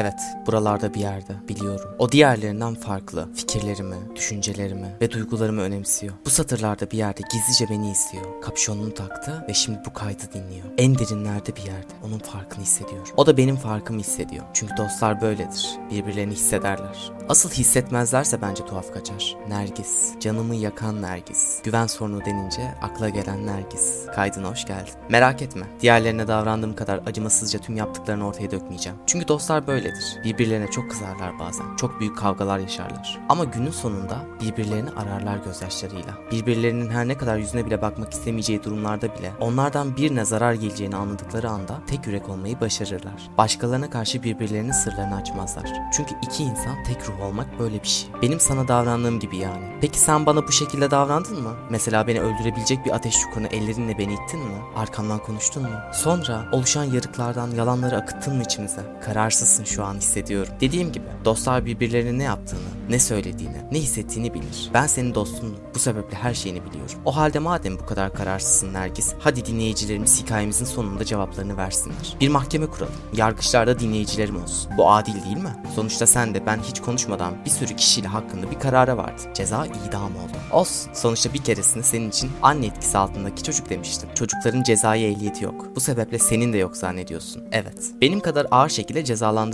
Evet, buralarda bir yerde biliyorum. O diğerlerinden farklı. Fikirlerimi, düşüncelerimi ve duygularımı önemsiyor. Bu satırlarda bir yerde gizlice beni izliyor. Kapşonunu taktı ve şimdi bu kaydı dinliyor. En derinlerde bir yerde onun farkını hissediyor. O da benim farkımı hissediyor. Çünkü dostlar böyledir. Birbirlerini hissederler. Asıl hissetmezlerse bence tuhaf kaçar. Nergis, canımı yakan Nergis. Güven sorunu denince akla gelen Nergis. Kaydına hoş geldin. Merak etme, diğerlerine davrandığım kadar acımasızca tüm yaptıklarını ortaya dökmeyeceğim. Çünkü dostlar böyledir. Birbirlerine çok kızarlar bazen. Çok büyük kavgalar yaşarlar. Ama günün sonunda birbirlerini ararlar gözyaşlarıyla. Birbirlerinin her ne kadar yüzüne bile bakmak istemeyeceği durumlarda bile onlardan birine zarar geleceğini anladıkları anda tek yürek olmayı başarırlar. Başkalarına karşı birbirlerinin sırlarını açmazlar. Çünkü iki insan tek ruh olmak böyle bir şey. Benim sana davrandığım gibi yani. Peki sen bana bu şekilde davrandın mı? Mesela beni öldürebilecek bir ateş çukuruna ellerinle beni ittin mi? Arkamdan konuştun mu? Sonra oluşan yarıklardan yalanları akıttın mı içimize? Kararsızsın şu an hissediyorum. Dediğim gibi dostlar birbirlerine ne yaptığını, ne söylediğini, ne hissettiğini bilir. Ben senin dostunum. Bu sebeple her şeyini biliyorum. O halde madem bu kadar kararsızsın Nergis, hadi dinleyicilerimiz hikayemizin sonunda cevaplarını versinler. Bir mahkeme kuralım. Yargıçlar da dinleyicilerim olsun. Bu adil değil mi? Sonuçta sen de ben hiç konuşmadan bir sürü kişiyle hakkında bir karara vardın. Ceza idam oldu. Olsun. Sonuçta bir keresinde senin için anne etkisi altındaki çocuk demiştim. Çocukların cezaya ehliyeti yok. Bu sebeple senin de yok zannediyorsun. Evet. Benim kadar ağır şekilde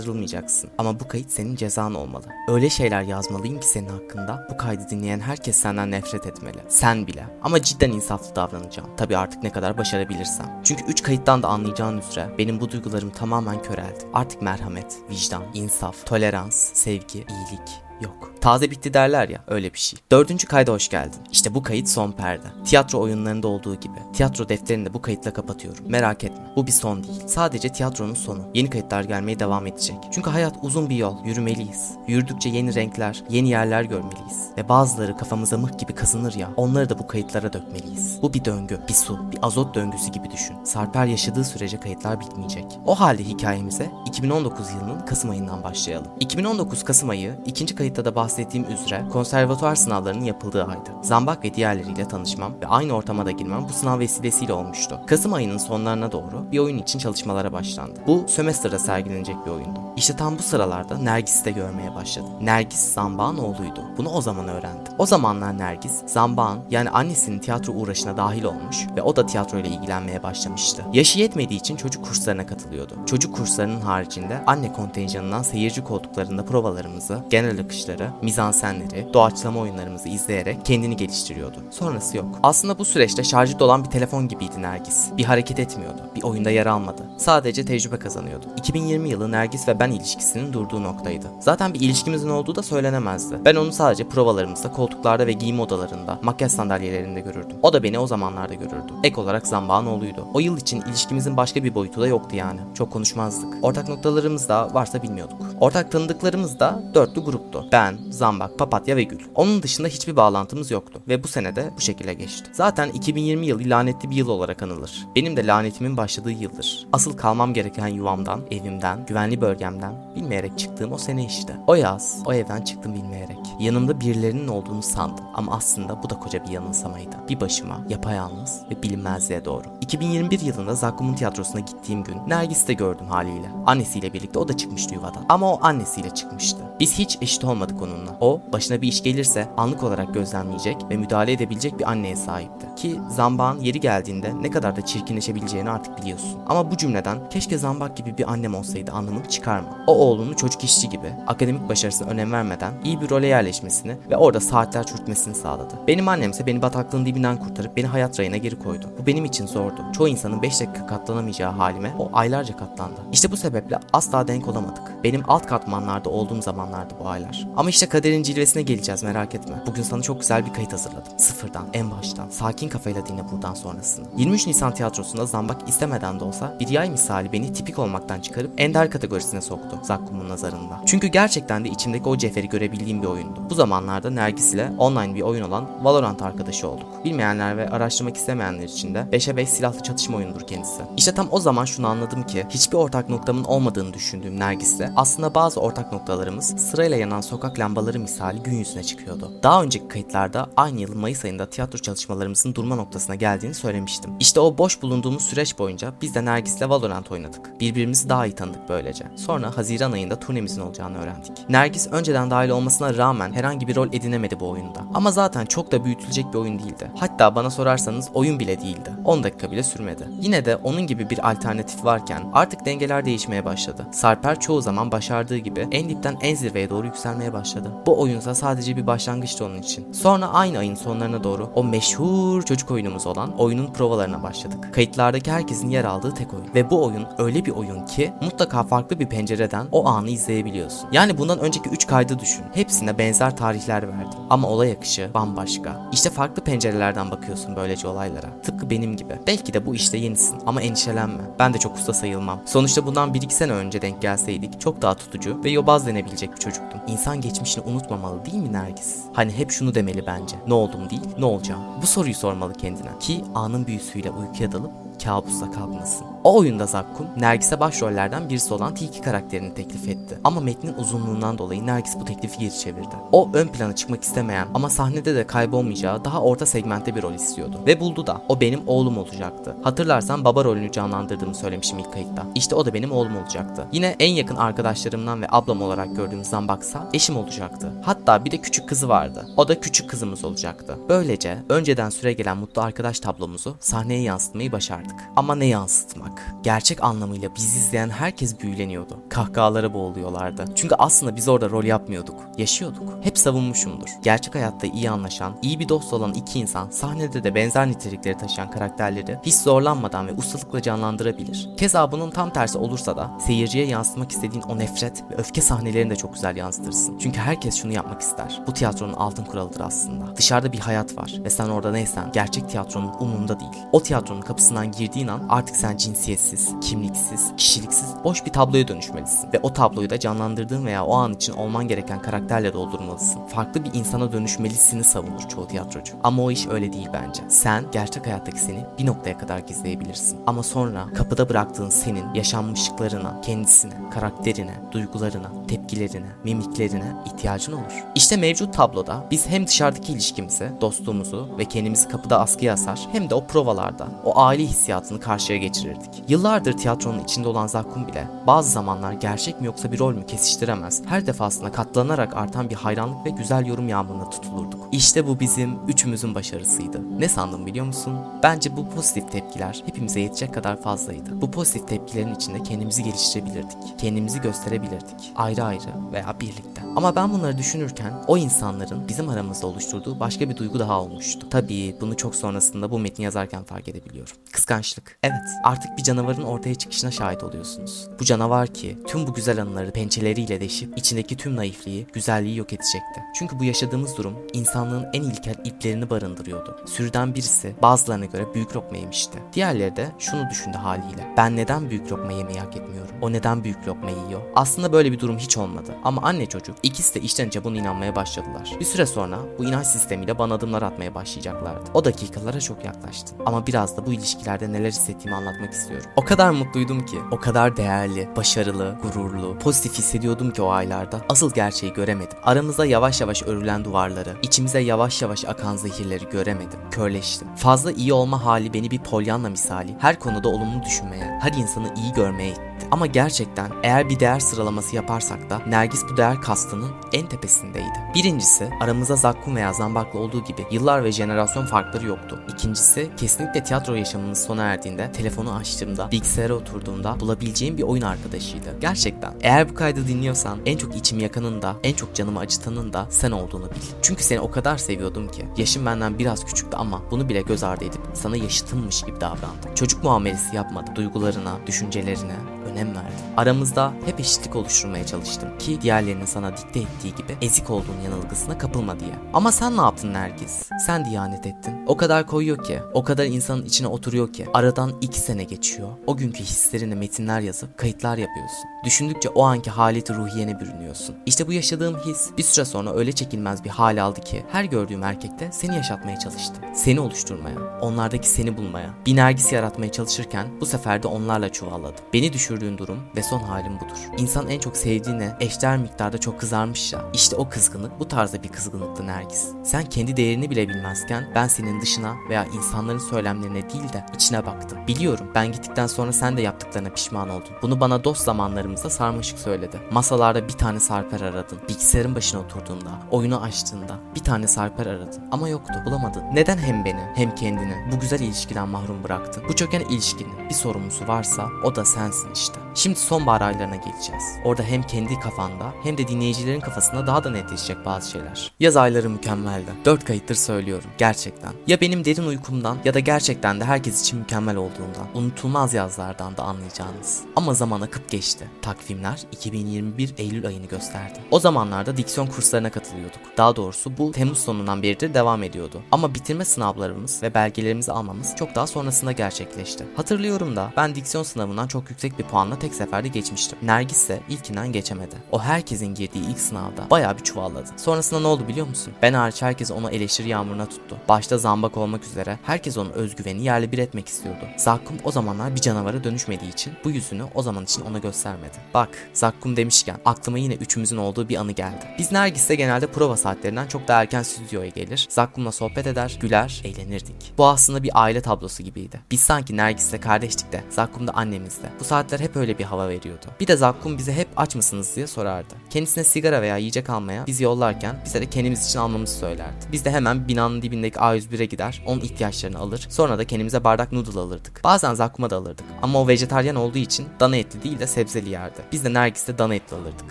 cezalandırılmayacaksın. Ama bu kayıt senin cezan olmalı. Öyle şeyler yazmalıyım ki senin hakkında bu kaydı dinleyen herkes senden nefret etmeli. Sen bile. Ama cidden insaflı davranacağım. Tabi artık ne kadar başarabilirsem. Çünkü 3 kayıttan da anlayacağın üzere benim bu duygularım tamamen köreldi. Artık merhamet, vicdan, insaf, tolerans, sevgi, iyilik, yok. Taze bitti derler ya öyle bir şey. Dördüncü kayda hoş geldin. İşte bu kayıt son perde. Tiyatro oyunlarında olduğu gibi. Tiyatro defterini de bu kayıtla kapatıyorum. Merak etme. Bu bir son değil. Sadece tiyatronun sonu. Yeni kayıtlar gelmeye devam edecek. Çünkü hayat uzun bir yol. Yürümeliyiz. Yürüdükçe yeni renkler, yeni yerler görmeliyiz. Ve bazıları kafamıza mıh gibi kazınır ya. Onları da bu kayıtlara dökmeliyiz. Bu bir döngü, bir su, bir azot döngüsü gibi düşün. Sarper yaşadığı sürece kayıtlar bitmeyecek. O halde hikayemize 2019 yılının Kasım ayından başlayalım. 2019 Kasım ayı ikinci kayıtta da bahsettiğim üzere konservatuar sınavlarının yapıldığı aydı. Zambak ve diğerleriyle tanışmam ve aynı ortama da girmem bu sınav vesilesiyle olmuştu. Kasım ayının sonlarına doğru bir oyun için çalışmalara başlandı. Bu sömestrda sergilenecek bir oyundu. İşte tam bu sıralarda Nergis'i de görmeye başladım. Nergis Zambak'ın oğluydu. Bunu o zaman öğrendim. O zamanlar Nergis, Zambak'ın yani annesinin tiyatro uğraşına dahil olmuş ve o da tiyatro ile ilgilenmeye başlamıştı. Yaşı yetmediği için çocuk kurslarına katılıyordu. Çocuk kurslarının haricinde anne kontenjanından seyirci koltuklarında provalarımızı, genel akışları, mizansenleri, doğaçlama oyunlarımızı izleyerek kendini geliştiriyordu. Sonrası yok. Aslında bu süreçte şarjı dolan bir telefon gibiydi Nergis. Bir hareket etmiyordu. Bir oyunda yer almadı. Sadece tecrübe kazanıyordu. 2020 yılı Nergis ve ben ilişkisinin durduğu noktaydı. Zaten bir ilişkimizin olduğu da söylenemezdi. Ben onu sadece provalarımızda, koltuklarda ve giyim odalarında, makyaj sandalyelerinde görürdüm. O da beni o zamanlarda görürdü. Ek olarak Zambağ'ın oğluydu. O yıl için ilişkimizin başka bir boyutu da yoktu yani. Çok konuşmazdık. Ortak noktalarımız da varsa bilmiyorduk. Ortak tanıdıklarımız da dörtlü gruptu. Ben, Zambak, Papatya ve Gül. Onun dışında hiçbir bağlantımız yoktu ve bu sene de bu şekilde geçti. Zaten 2020 yılı lanetli bir yıl olarak anılır. Benim de lanetimin başladığı yıldır. Asıl kalmam gereken yuvamdan, evimden, güvenli bölgemden bilmeyerek çıktığım o sene işte. O yaz o evden çıktım bilmeyerek. Yanımda birilerinin olduğunu sandım ama aslında bu da koca bir yanılsamaydı. Bir başıma, yapayalnız ve bilinmezliğe doğru. 2021 yılında Zakkum'un tiyatrosuna gittiğim gün Nergis'i de gördüm haliyle. Annesiyle birlikte o da çıkmıştı yuvadan. Ama o annesiyle çıkmıştı. Biz hiç eşit olmadık onunla. O başına bir iş gelirse anlık olarak gözlemleyecek ve müdahale edebilecek bir anneye sahipti. Ki Zambak'ın yeri geldiğinde ne kadar da çirkinleşebileceğini artık biliyorsun. Ama bu cümleden keşke Zambak gibi bir annem olsaydı anlamını çıkarma. O oğlunu çocuk işçi gibi akademik başarısına önem vermeden iyi bir role yerleşmesini ve orada saatler çürütmesini sağladı. Benim annemse beni bataklığın dibinden kurtarıp beni hayat rayına geri koydu. Bu benim için zordu. Çoğu insanın 5 dakika katlanamayacağı halime o aylarca katlandı. İşte bu sebeple asla denk olamadık. Benim alt katmanlarda olduğum zamanlardı bu aylar. Ama işte kaderin cilvesine geleceğiz merak etme. Bugün sana çok güzel bir kayıt hazırladım. Sıfırdan, en baştan. Sakin kafayla dinle buradan sonrasını. 23 Nisan tiyatrosunda Zambak istemeden de olsa bir yay misali beni tipik olmaktan çıkarıp ender kategorisine soktu Zakkum'un nazarında. Çünkü gerçekten de içimdeki o ceferi görebildiğim bir oyundu. Bu zamanlarda Nergis ile online bir oyun olan Valorant arkadaşı olduk. Bilmeyenler ve araştırmak istemeyenler için de 5'e 5 silahlı çatışma oyunudur kendisi. İşte tam o zaman şunu anladım ki hiçbir ortak noktamın olmadığını düşündüğüm Nergis'le aslında bazı ortak noktalarımız sırayla yanan sokak lambaları misali gün yüzüne çıkıyordu. Daha önceki kayıtlarda aynı yıl Mayıs ayında tiyatro çalışmalarımızın durma noktasına geldiğini söylemiştim. İşte o boş bulunduğumuz süreç boyunca biz de Nergis'le Valorant oynadık. Birbirimizi daha iyi tanıdık böylece. Sonra Haziran ayında turnemizin olacağını öğrendik. Nergis önceden dahil olmasına rağmen herhangi bir rol edinemedi bu oyunda. Ama zaten çok da büyütülecek bir oyun değildi. Hatta bana sorarsanız oyun bile değildi. 10 dakika bile sürmedi. Yine de onun gibi bir alternatif varken artık dengeler değişmeye başladı. Sarper çoğu zaman başardığı gibi en dipten en zirveye doğru yükselmeye başladı. Bu oyunsa sadece bir başlangıçtı onun için. Sonra aynı ayın sonlarına doğru o meşhur çocuk oyunumuz olan oyunun provalarına başladık. Kayıtlardaki herkesin yer aldığı tek oyun. Ve bu oyun öyle bir oyun ki mutlaka farklı bir pencereden o anı izleyebiliyorsun. Yani bundan önceki 3 kaydı düşün. Hepsine benzer tarihler verdim. Ama olay akışı bambaşka. İşte farklı pencerelerden bakıyorsun böylece olaylara. Tıpkı benim gibi. Belki de bu işte yenisin ama endişelenme. Ben de çok usta sayılmam. Sonuçta bundan 1-2 sene önce denk gelseydik çok daha tutucu ve yobaz denebilecek bir çocuktum. İnsan geçmişini unutmamalı değil mi Nergis? Hani hep şunu demeli bence. Ne oldum değil, ne olacağım? Bu soruyu sormalı kendine. Ki anın büyüsüyle uykuya dalıp kabusla kalmasın. O oyunda Zakkum, Nergis'e başrollerden birisi olan Tilki karakterini teklif etti. Ama metnin uzunluğundan dolayı Nergis bu teklifi geri çevirdi. O ön plana çıkmak istemeyen ama sahnede de kaybolmayacağı daha orta segmentte bir rol istiyordu. Ve buldu da. O benim oğlum olacaktı. Hatırlarsan baba rolünü canlandırdığımı söylemişim ilk kayıtta. İşte o da benim oğlum olacaktı. Yine en yakın arkadaşlarımdan ve ablam olarak gördüğüm Zambaksa eşim olacaktı. Hatta bir de küçük kızı vardı. O da küçük kızımız olacaktı. Böylece önceden süre gelen mutlu arkadaş tablomuzu sahneye yansıtmayı başardık. Ama ne yansıtmak? Gerçek anlamıyla bizi izleyen herkes büyüleniyordu. Kahkahalara boğuluyorlardı. Çünkü aslında biz orada rol yapmıyorduk. Yaşıyorduk. Hep savunmuşumdur. Gerçek hayatta iyi anlaşan, iyi bir dost olan iki insan sahnede de benzer nitelikleri taşıyan karakterleri hiç zorlanmadan ve ustalıkla canlandırabilir. Keza bunun tam tersi olursa da seyirciye yansıtmak istediğin o nefret ve öfke sahnelerini de çok güzel yansıtırsın. Çünkü herkes şunu yapmak ister. Bu tiyatronun altın kuralıdır aslında. Dışarıda bir hayat var ve sen orada neysen gerçek tiyatronun umurunda değil. O tiyatronun kapısından girdiğin an artık sen cinsiyetsiz, kimliksiz, kişiliksiz boş bir tabloya dönüşmelisin. Ve o tabloyu da canlandırdığın veya o an için olman gereken karakterle doldurmalısın. Farklı bir insana dönüşmelisini savunur çoğu tiyatrocu. Ama o iş öyle değil bence. Sen gerçek hayattaki seni bir noktaya kadar gizleyebilirsin. Ama sonra kapıda bıraktığın senin yaşanmışlıklarına, kendisine, karakterine, duygularına, tepkilerine, mimiklerine ihtiyacın olur. İşte mevcut tabloda biz hem dışarıdaki ilişkimizi, dostluğumuzu ve kendimizi kapıda askıya asar hem de o provalarda o aile hissiyatını karşıya geçirirdik. Yıllardır tiyatronun içinde olan Zakkum bile bazı zamanlar gerçek mi yoksa bir rol mü kesiştiremez. Her defasında katlanarak artan bir hayranlık ve güzel yorum yağmuruna tutulurduk. İşte bu bizim üçümüzün başarısıydı. Ne sandım biliyor musun? Bence bu pozitif tepkiler hepimize yetecek kadar fazlaydı. Bu pozitif tepkilerin içinde kendimizi geliştirebilirdik. Kendimizi gösterebilirdik. Ayrı ayrı veya birlikte. Ama ben bunları düşünürken o insanların bizim aramızda oluşturduğu başka bir duygu daha olmuştu. Tabii bunu çok sonrasında bu metni yazarken fark edebiliyorum. Kıskançlık. Evet artık bir canavarın ortaya çıkışına şahit oluyorsunuz. Bu canavar ki tüm bu güzel anıları pençeleriyle deşip içindeki tüm naifliği, güzelliği yok edecekti. Çünkü bu yaşadığımız durum insanlığın en ilkel iplerini barındırıyordu. Sürüden birisi bazılarına göre büyük lokma yemişti. Diğerleri de şunu düşündü haliyle. Ben neden büyük lokma yemeyi hak etmiyorum? O neden büyük lokma yiyor? Aslında böyle bir durum hiç olmadı. Ama anne çocuk ikisi de içten içe buna inanmaya başladılar. Bir süre sonra bu inanç sistemiyle bana adımlar atmaya başlayacaklardı. O dakikalara çok yaklaştım. Ama biraz da bu ilişkilerde neler hissettiğimi anlatmak istiyorum. O kadar mutluydum ki, o kadar değerli, başarılı, gururlu, pozitif hissediyordum ki o aylarda. Asıl gerçeği göremedim. Aramızda yavaş yavaş örülen duvarları, içimize yavaş yavaş akan zehirleri göremedim. Körleştim. Fazla iyi olma hali beni bir polyanla misali her konuda olumlu düşünmeye, her insanı iyi görmeye itti. Ama gerçekten eğer bir değer sıralaması yaparsak da Nergis bu değer kastının en tepesindeydi. Birincisi aramızda Zakkum veya Zambak'la olduğu gibi yıllar ve jenerasyon farkları yoktu. İkincisi kesinlikle tiyatro yaşamımız sona erdiğinde telefonu açtığımda bilgisayara oturduğumda bulabileceğim bir oyun arkadaşıydı. Gerçekten eğer bu kaydı dinliyorsan en çok içimi yakanın da en çok canımı acıtanın da sen olduğunu bil. Çünkü seni o kadar seviyordum ki yaşım benden biraz küçüktü ama bunu bile göz ardı edip sana yaşıtınmış gibi davrandım. Çocuk muamelesi yapmadım. Duygularına, düşüncelerine önem verdim. Aramızda hep eşitlik oluşturmaya çalıştım ki diğerlerinin sana dikte ettiği gibi ezik olduğun yanılgısına kapılma diye. Ama sen ne yaptın Nergis? Sen de ihanet ettin. O kadar koyuyor ki, o kadar insanın içine oturuyor ki. Aradan iki sene geçiyor. O günkü hislerine metinler yazıp kayıtlar yapıyorsun. Düşündükçe o anki haleti ruhiyene bürünüyorsun. İşte bu yaşadığım his bir süre sonra öyle çekilmez bir hal aldı ki her gördüğüm erkekte seni yaşatmaya çalıştım. Seni oluşturmaya, onlardaki seni bulmaya, bir nergis yaratmaya çalışırken bu sefer de onlarla çuvalladım. Beni düşürdüğün gördüğün durum ve son halin budur. İnsan en çok sevdiğine eşdeğer miktarda çok kızarmış ya. İşte o kızgınlık bu tarzda bir kızgınlıktı Nergis. Sen kendi değerini bile bilmezken ben senin dışına veya insanların söylemlerine değil de içine baktım. Biliyorum ben gittikten sonra sen de yaptıklarına pişman oldun. Bunu bana dost zamanlarımızda sarmaşık söyledi. Masalarda bir tane Sarper aradın. Bilgisayarın başına oturduğunda, oyunu açtığında bir tane Sarper aradın. Ama yoktu, bulamadın. Neden hem beni hem kendini bu güzel ilişkiden mahrum bıraktın? Bu çöken ilişkinin bir sorumlusu varsa o da sensin işte. Şimdi sonbahar aylarına geleceğiz. Orada hem kendi kafanda hem de dinleyicilerin kafasında daha da netleşecek bazı şeyler. Yaz ayları mükemmeldi. Dört kayıttır söylüyorum. Gerçekten. Ya benim derin uykumdan ya da gerçekten de herkes için mükemmel olduğundan, unutulmaz yazlardan da anlayacağınız. Ama zaman akıp geçti. Takvimler 2021 Eylül ayını gösterdi. O zamanlarda diksiyon kurslarına katılıyorduk. Daha doğrusu bu Temmuz sonundan beridir devam ediyordu. Ama bitirme sınavlarımız ve belgelerimizi almamız çok daha sonrasında gerçekleşti. Hatırlıyorum da ben diksiyon sınavından çok yüksek bir puanla tek seferde geçmiştim. Nergis ise ilkinden geçemedi. O herkesin girdiği ilk sınavda bayağı bir çuvalladı. Sonrasında ne oldu biliyor musun? Ben hariç herkes onu eleştiri yağmuruna tuttu. Başta zambak olmak üzere herkes onun özgüveni yerle bir etmek istiyordu. Zakkum o zamanlar bir canavara dönüşmediği için bu yüzünü o zaman için ona göstermedi. Bak Zakkum demişken aklıma yine üçümüzün olduğu bir anı geldi. Biz Nergis'te genelde prova saatlerinden çok daha erken stüdyoya gelir. Zakkum'la sohbet eder, güler, eğlenirdik. Bu aslında bir aile tablosu gibiydi. Biz sanki Nergis'le kardeştik de Zakkum da annemizde. Bu saatler hep öyle bir hava veriyordu. Bir de Zakkum bize hep aç mısınız diye sorardı. Kendisine sigara veya yiyecek almaya bizi yollarken bize de kendimiz için almamızı söylerdi. Biz de hemen binanın dibindeki A101'e gider, onun ihtiyaçlarını alır. Sonra da kendimize bardak noodle alırdık. Bazen Zakkum'a da alırdık. Ama o vejetaryen olduğu için dana etli değil de sebzeli yerdi. Biz de Nergis'te dana etli alırdık.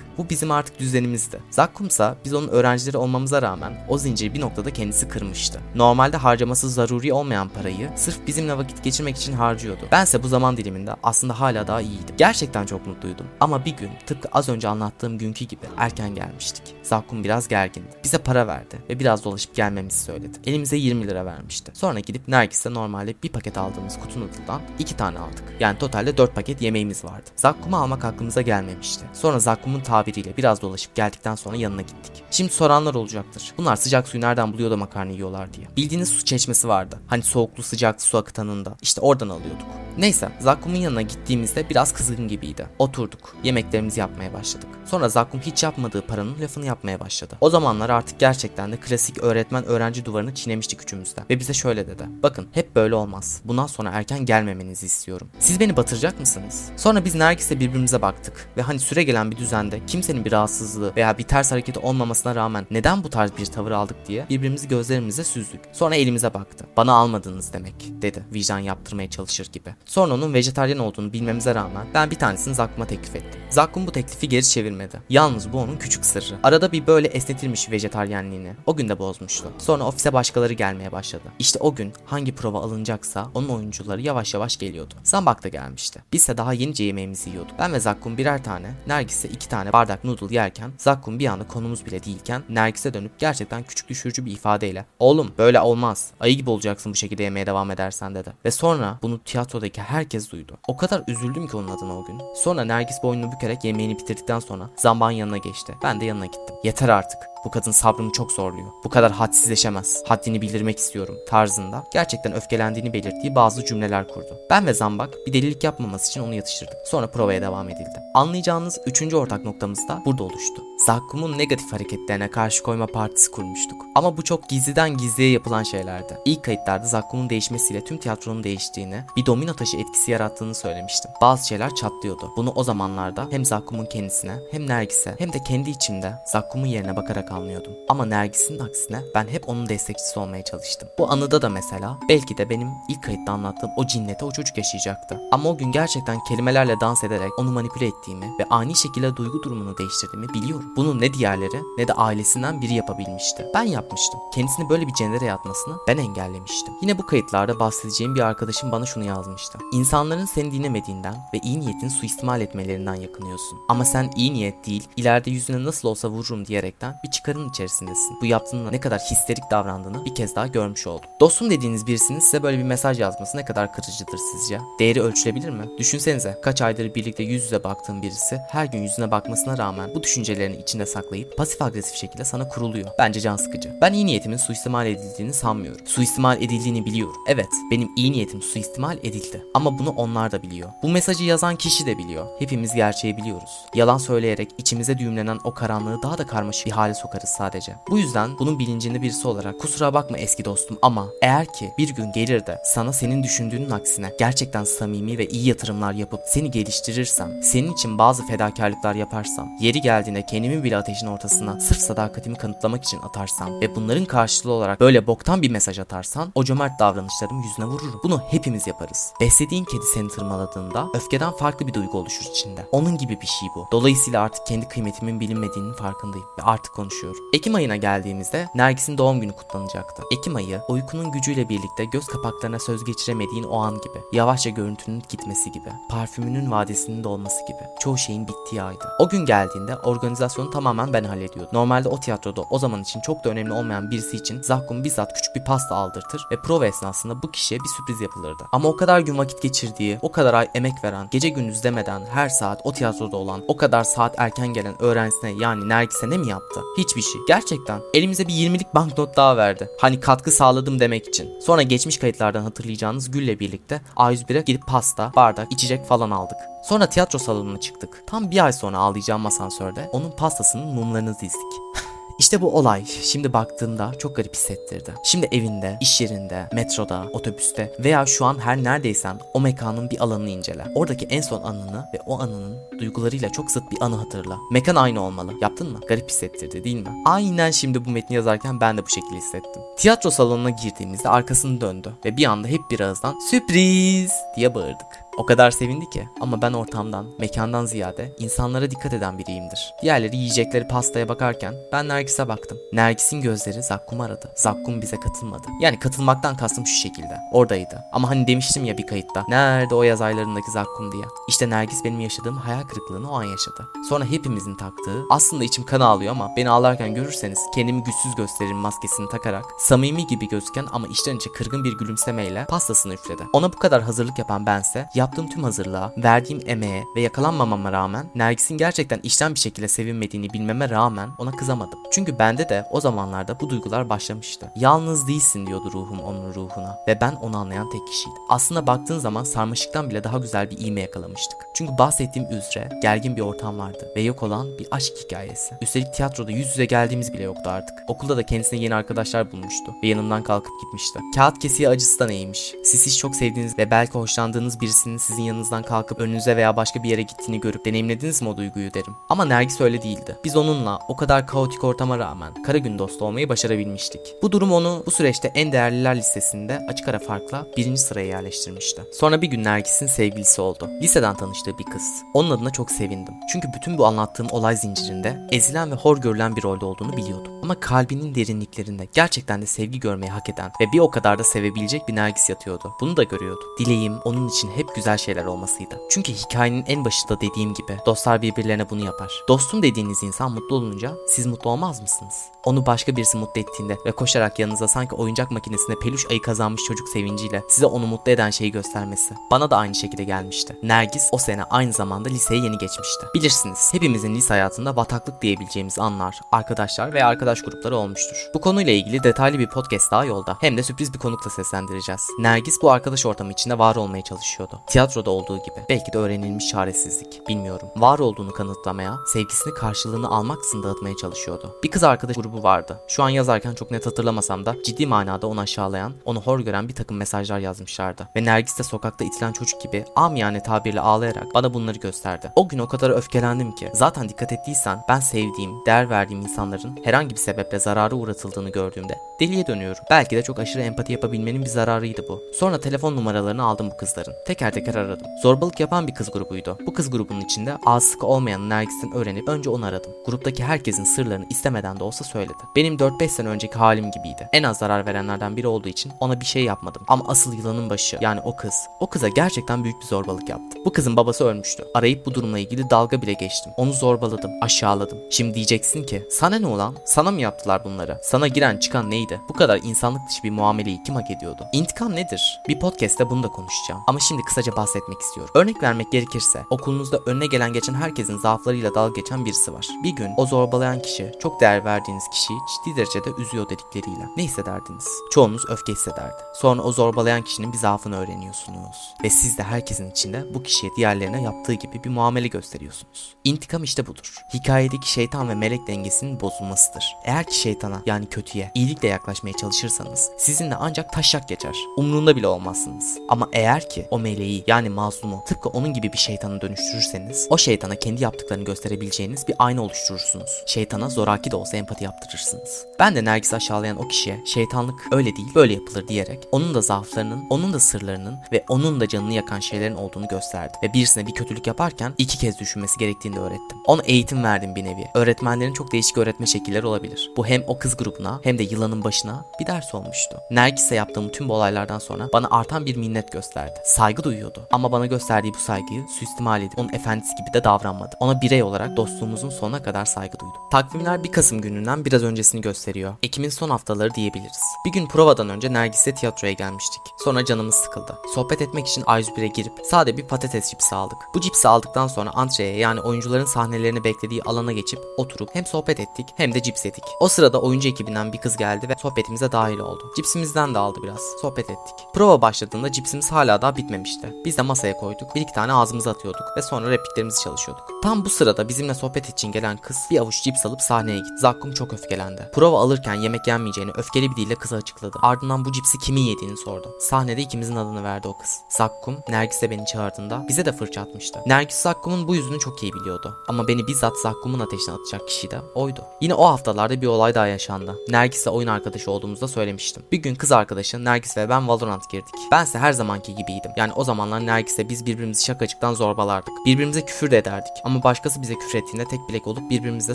Bu bizim artık düzenimizdi. Zakkumsa biz onun öğrencileri olmamıza rağmen o zinciri bir noktada kendisi kırmıştı. Normalde harcaması zaruri olmayan parayı sırf bizimle vakit geçirmek için harcıyordu. Bense bu zaman diliminde aslında hala daha iyiydim. Gerçekten çok mutluydum. Ama bir gün tıpkı az önce anlattığım günkü gibi erken gelmiştik. Zakkum biraz gergindi. Bize para verdi ve biraz dolaşıp gelmemizi söyledi. Elimize 20 lira vermişti. Sonra gidip Nergis'te normalde bir paket aldığımız kutu noodle'dan iki tane aldık. Yani totalde 4 paket yemeğimiz vardı. Zakkum'u almak aklımıza gelmemişti. Sonra Zakkum'un tabiriyle biraz dolaşıp geldikten sonra yanına gittik. Şimdi soranlar olacaktır. Bunlar sıcak suyu nereden buluyor da makarna yiyorlar diye. Bildiğiniz su çeşmesi vardı. Hani soğuklu sıcaklı su akıtanında. İşte oradan alıyorduk. Neyse Zakkum'un yanına gittiğimizde biraz kızgın gibiydi. Oturduk. Yemeklerimizi yapmaya başladık. Sonra Zakkum hiç yapmadığı paranın lafını yapmaya başladı. O zamanlar artık gerçekten de klasik öğretmen öğrenci duvarını çiğnemiştik üçümüzde. Ve bize şöyle dedi. Bakın hep böyle olmaz. Bundan sonra erken gelmemenizi istiyorum. Siz beni batıracak mısınız? Sonra biz Nergis'le birbirimize baktık. Ve hani süre gelen bir düzende kimsenin bir rahatsızlığı veya bir ters hareketi olmamasına rağmen neden bu tarz bir tavır aldık diye birbirimizi gözlerimize süzdük. Sonra elimize baktı. Bana almadınız demek dedi vicdan yaptırmaya çalışır gibi. Sonra onun vejetaryen olduğunu bilmemize rağmen ben bir tanesini Zakkum'a teklif ettim. Zakkum bu teklifi geri çevirmedi. Yalnız bu onun küçük sırrı. Arada bir böyle esnetilmiş vejetaryenliğini. O gün de bozmuştu. Sonra ofise başkaları gelmeye başladı. İşte o gün hangi prova alınacaksa onun oyuncuları yavaş yavaş geliyordu. Zambak da gelmişti. Biz de daha yenice yemeğimizi yiyorduk. Ben ve Zakkum birer tane, Nergis'e iki tane bardak noodle yerken Zakkum bir anda konumuz bile değilken Nergis'e dönüp gerçekten küçük düşürücü bir ifadeyle Oğlum böyle olmaz. Ayı gibi olacaksın bu şekilde yemeye devam edersen dedi. Ve sonra bunu tiyatrodaki herkes duydu. O kadar üzüldüm ki onun adına o gün. Sonra Nergis boynunu bükerek yemeğini bitirdikten sonra Zambak'ın yanına geçti. Ben de yanına gittim. Yeter artık. Bu kadın sabrımı çok zorluyor. Bu kadar hadsizleşemez. Haddini bildirmek istiyorum tarzında gerçekten öfkelendiğini belirttiği bazı cümleler kurdu. Ben ve Zambak bir delilik yapmaması için onu yatıştırdık. Sonra provaya devam edildi. Anlayacağınız üçüncü ortak noktamız da burada oluştu. Zakkum'un negatif hareketlerine karşı koyma partisi kurmuştuk. Ama bu çok gizliden gizliye yapılan şeylerdi. İlk kayıtlarda Zakkum'un değişmesiyle tüm tiyatronun değiştiğini, bir domino taşı etkisi yarattığını söylemiştim. Bazı şeyler çatlıyordu. Bunu o zamanlarda hem Zakkum'un kendisine hem Nergis'e hem de kendi içimde Zakkum'un yerine bakarak anlıyordum. Ama Nergis'in aksine ben hep onun destekçisi olmaya çalıştım. Bu anıda da mesela belki de benim ilk kayıtta anlattığım o cinnete o çocuk yaşayacaktı. Ama o gün gerçekten kelimelerle dans ederek onu manipüle ettiğimi ve ani şekilde duygu durumunu değiştirdiğimi biliyorum. Bunu ne diğerleri ne de ailesinden biri yapabilmişti. Ben yapmıştım. Kendisini böyle bir cendereye yatmasını ben engellemiştim. Yine bu kayıtlarda bahsedeceğim bir arkadaşım bana şunu yazmıştı. İnsanların seni dinlemediğinden ve iyi niyetin suistimal etmelerinden yakınıyorsun. Ama sen iyi niyet değil, ileride yüzüne nasıl olsa vururum diyerekten bir çıkarın içerisindesin. Bu yaptığınla ne kadar histerik davrandığını bir kez daha görmüş oldum. Dostum dediğiniz birisinin size böyle bir mesaj yazması ne kadar kırıcıdır sizce? Değeri ölçülebilir mi? Düşünsenize kaç aydır birlikte yüz yüze baktığın birisi her gün yüzüne bakmasına rağmen bu düşüncelerini içinde saklayıp pasif agresif şekilde sana kuruluyor. Bence can sıkıcı. Ben iyi niyetimin suistimal edildiğini sanmıyorum. Suistimal edildiğini biliyorum. Evet, benim iyi niyetim suistimal edildi. Ama bunu onlar da biliyor. Bu mesajı yazan kişi de biliyor. Hepimiz gerçeği biliyoruz. Yalan söyleyerek içimize düğümlenen o karanlığı daha da karmaşık bir hale sokarız sadece. Bu yüzden bunun bilincinde birisi olarak kusura bakma eski dostum ama eğer ki bir gün gelir de sana senin düşündüğünün aksine gerçekten samimi ve iyi yatırımlar yapıp seni geliştirirsem, senin için bazı fedakarlıklar yaparsam, yeri geldiğinde kendimi bile ateşin ortasına sırf sadakatimi kanıtlamak için atarsam ve bunların karşılığı olarak böyle boktan bir mesaj atarsan o cömert davranışlarımı yüzüne vururum. Bunu hepimiz yaparız. Beslediğin kedi seni tırmaladığında öfkeden farklı bir duygu oluşur içinde. Onun gibi bir şey bu. Dolayısıyla artık kendi kıymetimin bilinmediğinin farkındayım ve artık konuşuyorum. Ekim ayına geldiğimizde Nergis'in doğum günü kutlanacaktı. Ekim ayı uykunun gücüyle birlikte göz kapaklarına söz geçiremediğin o an gibi. Yavaşça görüntünün gitmesi gibi. Parfümünün vadesinin dolması gibi. Çoğu şeyin bittiği aydı. O gün geldiğinde organizasyonu tamamen ben hallediyordum. Normalde o tiyatroda o zaman için çok da önemli olmayan birisi için Zakkum bizzat küçük bir pasta aldırtır ve prova esnasında bu kişiye bir sürpriz yapılırdı. Ama o kadar gün vakit geçirdiği, o kadar ay emek veren, gece gündüz demeden her saat o tiyatroda olan, o kadar saat erken gelen öğrencisine yani Nergis'e ne mi yaptı? Hiçbir şey. Gerçekten. Elimize bir 20'lik banknot daha verdi. Hani katkı sağladım demek için. Sonra geçmiş kayıtlardan hatırlayacağınız Gül'le birlikte A101'e gidip pasta, bardak, içecek falan aldık. Sonra tiyatro salonuna çıktık. Tam bir ay sonra ağlayacağım asansörde onun pastasının mumlarını dizdik. İşte bu olay şimdi baktığımda çok garip hissettirdi. Şimdi evinde, iş yerinde, metroda, otobüste veya şu an her neredeysen o mekanın bir alanını incele. Oradaki en son anını ve o anının duygularıyla çok zıt bir anı hatırla. Mekan aynı olmalı. Yaptın mı? Garip hissettirdi değil mi? Aynen şimdi bu metni yazarken ben de bu şekilde hissettim. Tiyatro salonuna girdiğimizde arkasını döndü ve bir anda hep bir ağızdan sürpriz diye bağırdık. O kadar sevindi ki ama ben ortamdan, mekandan ziyade insanlara dikkat eden biriyimdir. Diğerleri yiyecekleri pastaya bakarken ben Nergis'e baktım. Nergis'in gözleri Zakkum'u aradı. Zakkum bize katılmadı. Yani katılmaktan kastım şu şekilde. Oradaydı. Ama hani demiştim ya bir kayıtta. Nerede o yaz aylarındaki Zakkum diye. İşte Nergis benim yaşadığım hayal kırıklığını o an yaşadı. Sonra hepimizin taktığı, aslında içim kan ağlıyor ama beni ağlarken görürseniz kendimi güçsüz gösteririm maskesini takarak samimi gibi gözüken ama içten içe kırgın bir gülümsemeyle pastasını üfledi. Ona bu kadar hazırlık yapan bense yaptığım tüm hazırlığa, verdiğim emeğe ve yakalanmamama rağmen Nergis'in gerçekten içten bir şekilde sevinmediğini bilmeme rağmen ona kızamadım. Çünkü bende de o zamanlarda bu duygular başlamıştı. Yalnız değilsin diyordu ruhum onun ruhuna ve ben onu anlayan tek kişiydim. Aslında baktığın zaman sarmaşıktan bile daha güzel bir iğme yakalamıştık. Çünkü bahsettiğim üzere gergin bir ortam vardı ve yok olan bir aşk hikayesi. Üstelik tiyatroda yüz yüze geldiğimiz bile yoktu artık. Okulda da kendisine yeni arkadaşlar bulmuştu ve yanından kalkıp gitmişti. Kağıt kesiği acısı da neymiş. Siz hiç çok sevdiğiniz ve belki hoşlandığınız birisinin sizin yanınızdan kalkıp önünüze veya başka bir yere gittiğini görüp deneyimlediniz mi o duyguyu derim. Ama Nergis öyle değildi. Biz onunla o kadar kaotik ortama rağmen kara gün dostu olmayı başarabilmiştik. Bu durum onu bu süreçte en değerliler listesinde açık ara farkla birinci sıraya yerleştirmişti. Sonra bir gün Nergis'in sevgilisi oldu. Liseden tanıştığı bir kız. Onun adına çok sevindim. Çünkü bütün bu anlattığım olay zincirinde ezilen ve hor görülen bir rolde olduğunu biliyordum. Ama kalbinin derinliklerinde gerçekten de sevgi görmeyi hak eden ve bir o kadar da sevebilecek bir Nergis yatıyordu. Bunu da görüyordu. Dileğim onun için hep güzel şeyler olmasıydı. Çünkü hikayenin en başında dediğim gibi dostlar birbirlerine bunu yapar. Dostum dediğiniz insan mutlu olunca siz mutlu olmaz mısınız? Onu başka birisi mutlu ettiğinde ve koşarak yanınıza sanki oyuncak makinesinde peluş ayı kazanmış çocuk sevinciyle size onu mutlu eden şeyi göstermesi. Bana da aynı şekilde gelmişti. Nergis o sene aynı zamanda liseye yeni geçmişti. Bilirsiniz hepimizin lise hayatında bataklık diyebileceğimiz anlar, arkadaşlar veya arkadaş grupları olmuştur. Bu konuyla ilgili detaylı bir podcast daha yolda. Hem de sürpriz bir konukla seslendireceğiz. Nergis bu arkadaş ortamı içinde var olmaya çalışıyordu. Tiyatroda olduğu gibi. Belki de öğrenilmiş çaresizlik. Bilmiyorum. Var olduğunu kanıtlamaya, sevgisini karşılığını almaksızın dağıtmaya çalışıyordu. Bir kız arkadaş grubu vardı. Şu an yazarken çok net hatırlamasam da ciddi manada onu aşağılayan, onu hor gören bir takım mesajlar yazmışlardı. Ve Nergis de sokakta itilen çocuk gibi amiyane tabirle ağlayarak bana bunları gösterdi. O gün o kadar öfkelendim ki zaten dikkat ettiysen ben sevdiğim, değer verdiğim insanların herhangi bir sebeple zarara uğratıldığını gördüğümde deliye dönüyorum. Belki de çok aşırı empati yapabilmenin bir zararıydı bu. Sonra telefon numaralarını aldım bu kızların. Teker teker aradım. Zorbalık yapan bir kız grubuydu. Bu kız grubunun içinde ağız sıkı olmayan Nergis'ten öğrenip önce onu aradım. Gruptaki herkesin sırlarını istemeden de olsa söyledi. Benim 4-5 sene önceki halim gibiydi. En az zarar verenlerden biri olduğu için ona bir şey yapmadım. Ama asıl yılanın başı yani o kız. O kıza gerçekten büyük bir zorbalık yaptı. Bu kızın babası ölmüştü. Arayıp bu durumla ilgili dalga bile geçtim. Onu zorbaladım, aşağıladım. Şimdi diyeceksin ki sana ne ulan? Sana mı yaptılar bunları? Sana giren çıkan neydi? Bu kadar insanlık dışı bir muameleyi kim hak ediyordu? İntikam nedir? Bir podcast'te bunu da konuşacağım. Ama şimdi kısaca bahsetmek istiyorum. Örnek vermek gerekirse okulunuzda önüne gelen geçen herkesin zaaflarıyla dalga geçen birisi var. Bir gün o zorbalayan kişi çok değer verdiğiniz kişiyi ciddi derecede üzüyor dedikleriyle. Ne hissederdiniz? Çoğunuz öfke hissederdi. Sonra o zorbalayan kişinin bir zaafını öğreniyorsunuz. Ve siz de herkesin içinde bu kişiye diğerlerine yaptığı gibi bir muamele gösteriyorsunuz. İntikam işte budur. Hikayedeki şeytan ve melek dengesinin bozulmasıdır. Eğer ki şeytana yani kötüye iyilikle yaklaşmaya çalışırsanız sizinle ancak taşak geçer. Umrunda bile olmazsınız. Ama eğer ki o meleği yani mazlumu tıpkı onun gibi bir şeytana dönüştürürseniz o şeytana kendi yaptıklarını gösterebileceğiniz bir ayna oluşturursunuz. Şeytana zoraki de olsa empati yaptırırsınız. Ben de Nergis'i aşağılayan o kişiye şeytanlık öyle değil böyle yapılır diyerek onun da zaaflarının, onun da sırlarının ve onun da canını yakan şeylerin olduğunu gösterdim. Ve birisine bir kötülük yaparken iki kez düşünmesi gerektiğini öğrettim. Ona eğitim verdim bir nevi. Öğretmenlerin çok değişik öğretme şekilleri olabilir. Bu hem o kız grubuna hem de yılanın başına bir ders olmuştu. Nergis'e yaptığım tüm bu olaylardan sonra bana artan bir minnet gösterdi. Saygı duyuyordu. Ama bana gösterdiği bu saygıyı suistimal edip onun efendisi gibi de davranmadı. Ona birey olarak dostluğumuzun sonuna kadar saygı duydum. Takvimler 1 Kasım gününden biraz öncesini gösteriyor. Ekim'in son haftaları diyebiliriz. Bir gün provadan önce Nergis'le tiyatroya gelmiştik. Sonra canımız sıkıldı. Sohbet etmek için A101'e girip sade bir patates cipsi aldık. Bu cipsi aldıktan sonra antreye yani oyuncuların sahnelerini beklediği alana geçip oturup hem sohbet ettik hem de cips yedik. O sırada oyuncu ekibinden bir kız geldi ve sohbetimize dahil oldu. Cipsimizden de aldı biraz. Sohbet ettik. Prova başladığında cipsimiz hala daha bitmemişti. Biz de masaya koyduk. Bir iki tane ağzımıza atıyorduk ve sonra repliklerimizi çalışıyorduk. Tam bu sırada bizimle sohbet için gelen kız bir avuç cips alıp sahneye gitti. Zakkum çok öfkelendi. Prova alırken yemek yenmeyeceğini öfkeli bir dille kıza açıkladı. Ardından bu cipsi kimin yediğini sordu. Sahnede ikimizin adını verdi o kız. Zakkum, Nergis'e beni çağırdığında bize de fırça atmıştı. Nergis Zakkum'un bu yüzünü çok iyi biliyordu. Ama beni bizzat Zakkum'un ateşine atacak kişi de oydu. Yine o haftalarda bir olay daha yaşandı. Nergis'le oyun arkadaşı olduğumuzda söylemiştim. Bir gün kız arkadaşı Nergis ve ben Valorant girdik. Bense her zamanki gibiydim. Yani o zamanlar Nergis'le biz birbirimizi şakacıktan zorbalardık. Birbirimize küfür de ederdik. Ama başkası bize küfür ettiğinde tek bilek olup birbirimizle